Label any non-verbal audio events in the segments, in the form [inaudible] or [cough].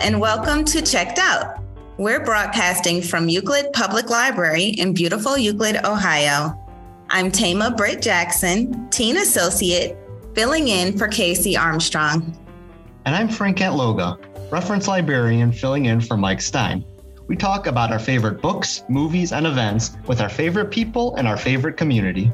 and welcome to Checked Out. We're broadcasting from Euclid Public Library in beautiful Euclid, Ohio. I'm Tama Britt Jackson, teen associate, filling in for Casey Armstrong. And I'm Frank Antloga, reference librarian filling in for Mike Stein. We talk about our favorite books, movies, and events with our favorite people and our favorite community.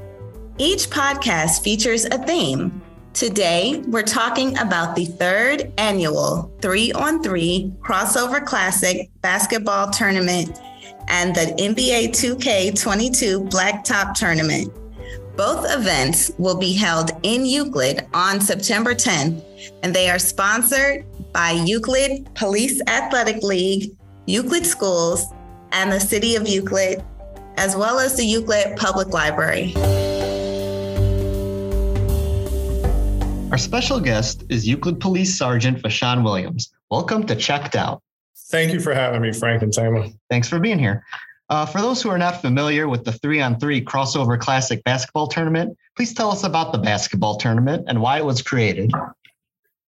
Each podcast features a theme Today, we're talking about the third annual three on three crossover classic basketball tournament and the NBA 2K22 Blacktop tournament. Both events will be held in Euclid on September 10th, and they are sponsored by Euclid Police Athletic League, Euclid Schools, and the City of Euclid, as well as the Euclid Public Library. Our special guest is Euclid Police Sergeant Vashawn Williams. Welcome to Checked Out. Thank you for having me, Frank and Tama. Thanks for being here. Uh, for those who are not familiar with the three on three crossover classic basketball tournament, please tell us about the basketball tournament and why it was created. All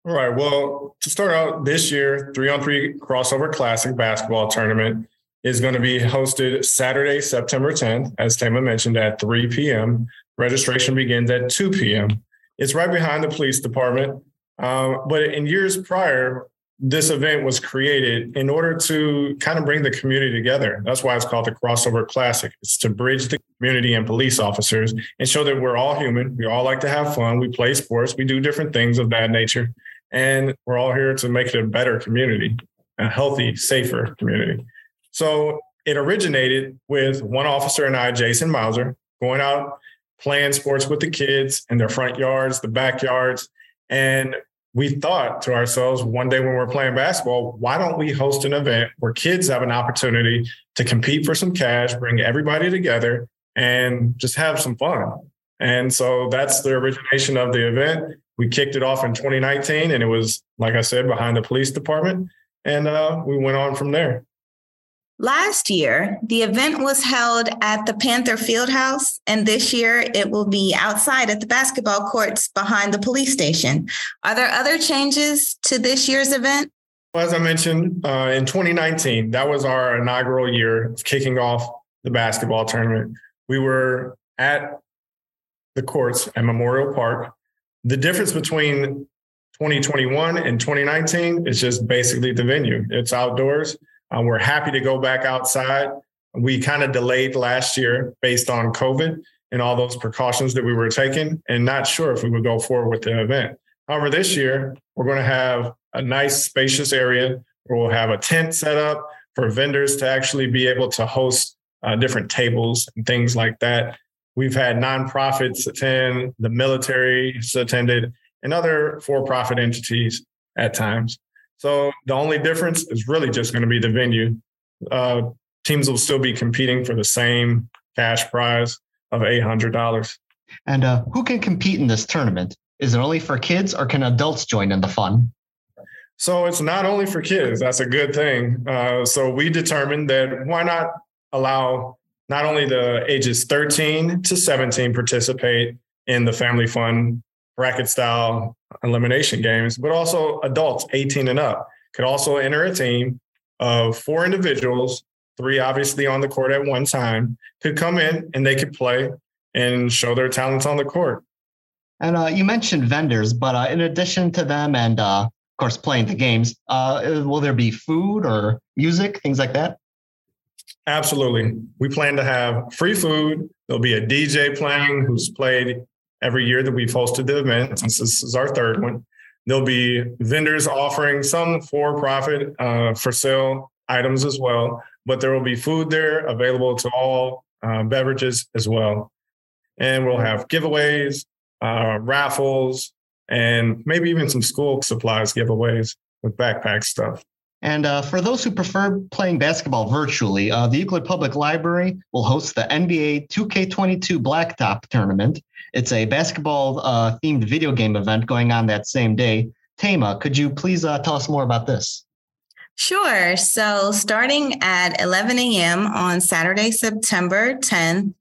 right. Well, to start out this year, three on three crossover classic basketball tournament is going to be hosted Saturday, September 10th, as Tama mentioned, at 3 p.m. Registration begins at 2 p.m. It's right behind the police department. Uh, but in years prior, this event was created in order to kind of bring the community together. That's why it's called the Crossover Classic. It's to bridge the community and police officers and show that we're all human. We all like to have fun. We play sports. We do different things of that nature. And we're all here to make it a better community, a healthy, safer community. So it originated with one officer and I, Jason Mauser, going out playing sports with the kids in their front yards, the backyards. And we thought to ourselves one day when we we're playing basketball, why don't we host an event where kids have an opportunity to compete for some cash, bring everybody together, and just have some fun? And so that's the origination of the event. We kicked it off in 2019, and it was, like I said, behind the police department. And uh, we went on from there. Last year, the event was held at the Panther Fieldhouse, and this year it will be outside at the basketball courts behind the police station. Are there other changes to this year's event? As I mentioned, uh, in 2019, that was our inaugural year of kicking off the basketball tournament. We were at the courts at Memorial Park. The difference between 2021 and 2019 is just basically the venue. It's outdoors. Uh, we're happy to go back outside. We kind of delayed last year based on COVID and all those precautions that we were taking, and not sure if we would go forward with the event. However, this year we're going to have a nice, spacious area where we'll have a tent set up for vendors to actually be able to host uh, different tables and things like that. We've had nonprofits attend, the military attended, and other for profit entities at times. So the only difference is really just going to be the venue. Uh, teams will still be competing for the same cash prize of $800. And uh, who can compete in this tournament? Is it only for kids or can adults join in the fun? So it's not only for kids. That's a good thing. Uh, so we determined that why not allow not only the ages 13 to 17 participate in the family fun bracket style elimination games, but also adults 18 and up could also enter a team of four individuals, three obviously on the court at one time, could come in and they could play and show their talents on the court. And uh, you mentioned vendors, but uh, in addition to them and, uh, of course, playing the games, uh, will there be food or music, things like that? Absolutely. We plan to have free food. There'll be a DJ playing who's played every year that we've hosted the event, since this is our third one. There'll be vendors offering some for profit, uh, for sale items as well, but there will be food there available to all uh, beverages as well. And we'll have giveaways, uh, raffles, and maybe even some school supplies giveaways with backpack stuff. And uh, for those who prefer playing basketball virtually, uh, the Euclid Public Library will host the NBA 2K22 Blacktop Tournament. It's a basketball uh, themed video game event going on that same day. Tama, could you please uh, tell us more about this? Sure. So, starting at 11 a.m. on Saturday, September 10th,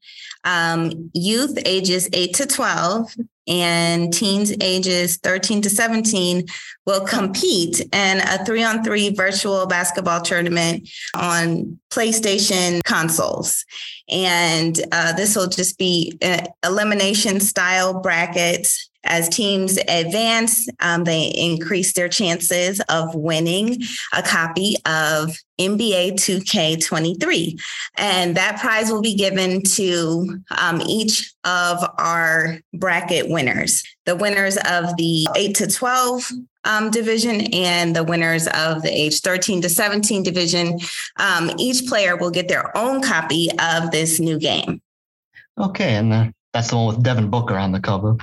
um, youth ages 8 to 12 and teens ages 13 to 17 will compete in a three on three virtual basketball tournament on PlayStation consoles. And uh, this will just be elimination style brackets as teams advance, um, they increase their chances of winning a copy of NBA 2K23. And that prize will be given to um, each of our bracket winners the winners of the 8 to 12 um, division and the winners of the age 13 to 17 division. Um, each player will get their own copy of this new game. Okay. And uh, that's the one with Devin Booker on the cover.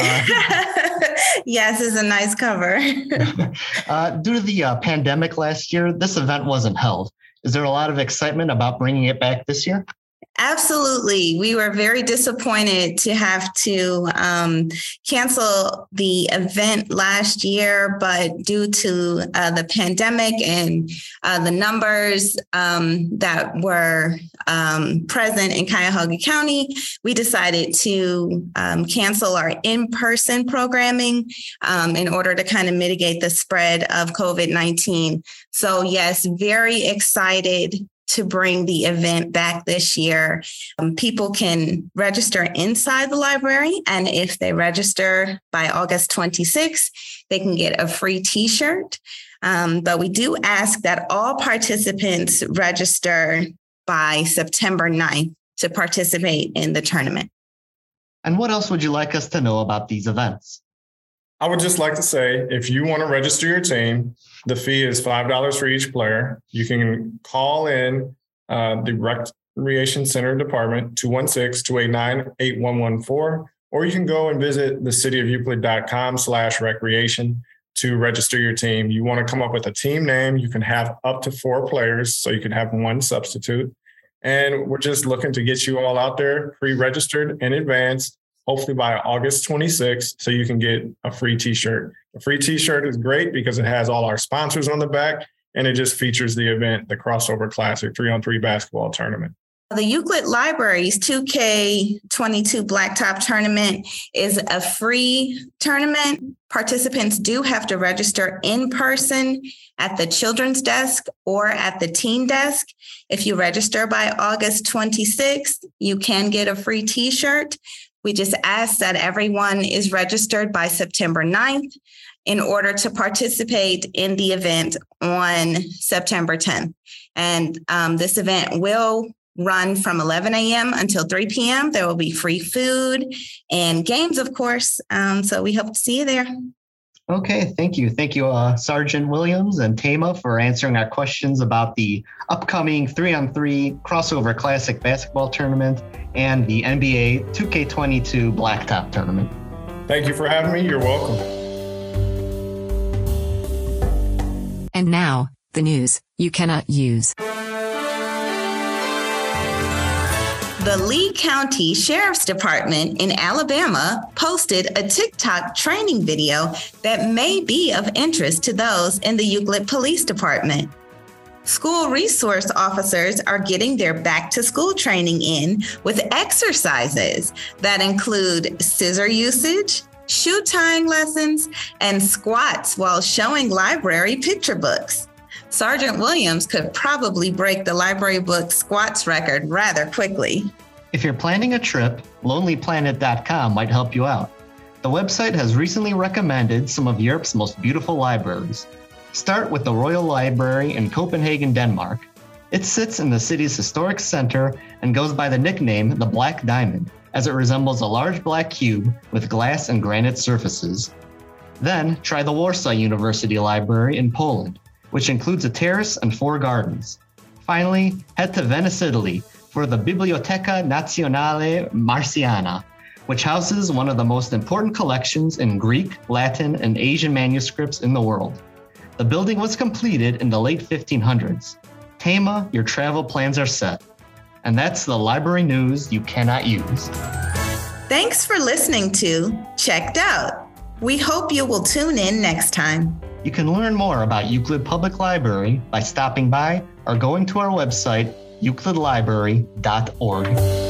Uh, [laughs] yes, it's a nice cover. [laughs] uh, due to the uh, pandemic last year, this event wasn't held. Is there a lot of excitement about bringing it back this year? Absolutely. We were very disappointed to have to um, cancel the event last year, but due to uh, the pandemic and uh, the numbers um, that were um, present in Cuyahoga County, we decided to um, cancel our in person programming um, in order to kind of mitigate the spread of COVID 19. So, yes, very excited to bring the event back this year. Um, people can register inside the library, and if they register by August 26th, they can get a free t shirt. Um, but we do ask that all participants register by September 9th to participate in the tournament. And what else would you like us to know about these events? I would just like to say if you want to register your team, the fee is $5 for each player. You can call in uh, the Recreation Center Department, 216 289 8114, or you can go and visit the cityofeuclid.com slash recreation to register your team. You want to come up with a team name. You can have up to four players, so you can have one substitute. And we're just looking to get you all out there pre registered in advance hopefully by August 26th, so you can get a free t-shirt. A free t-shirt is great because it has all our sponsors on the back and it just features the event, the Crossover Classic three on three basketball tournament. The Euclid Libraries 2K22 Blacktop Tournament is a free tournament. Participants do have to register in person at the children's desk or at the teen desk. If you register by August 26th, you can get a free t shirt. We just ask that everyone is registered by September 9th in order to participate in the event on September 10th. And um, this event will run from 11 a.m. until 3 p.m. There will be free food and games, of course. Um, so we hope to see you there. Okay, thank you. Thank you, uh, Sergeant Williams and Tama, for answering our questions about the upcoming three on three crossover classic basketball tournament and the NBA 2K22 Blacktop tournament. Thank you for having me. You're welcome. And now, the news you cannot use. The Lee County Sheriff's Department in Alabama posted a TikTok training video that may be of interest to those in the Euclid Police Department. School resource officers are getting their back to school training in with exercises that include scissor usage, shoe tying lessons, and squats while showing library picture books. Sergeant Williams could probably break the library book squats record rather quickly. If you're planning a trip, lonelyplanet.com might help you out. The website has recently recommended some of Europe's most beautiful libraries. Start with the Royal Library in Copenhagen, Denmark. It sits in the city's historic center and goes by the nickname the Black Diamond, as it resembles a large black cube with glass and granite surfaces. Then try the Warsaw University Library in Poland, which includes a terrace and four gardens. Finally, head to Venice, Italy for the Biblioteca Nazionale Marciana, which houses one of the most important collections in Greek, Latin, and Asian manuscripts in the world. The building was completed in the late 1500s. Tama, your travel plans are set. And that's the library news you cannot use. Thanks for listening to Checked Out. We hope you will tune in next time. You can learn more about Euclid Public Library by stopping by or going to our website, euclidlibrary.org.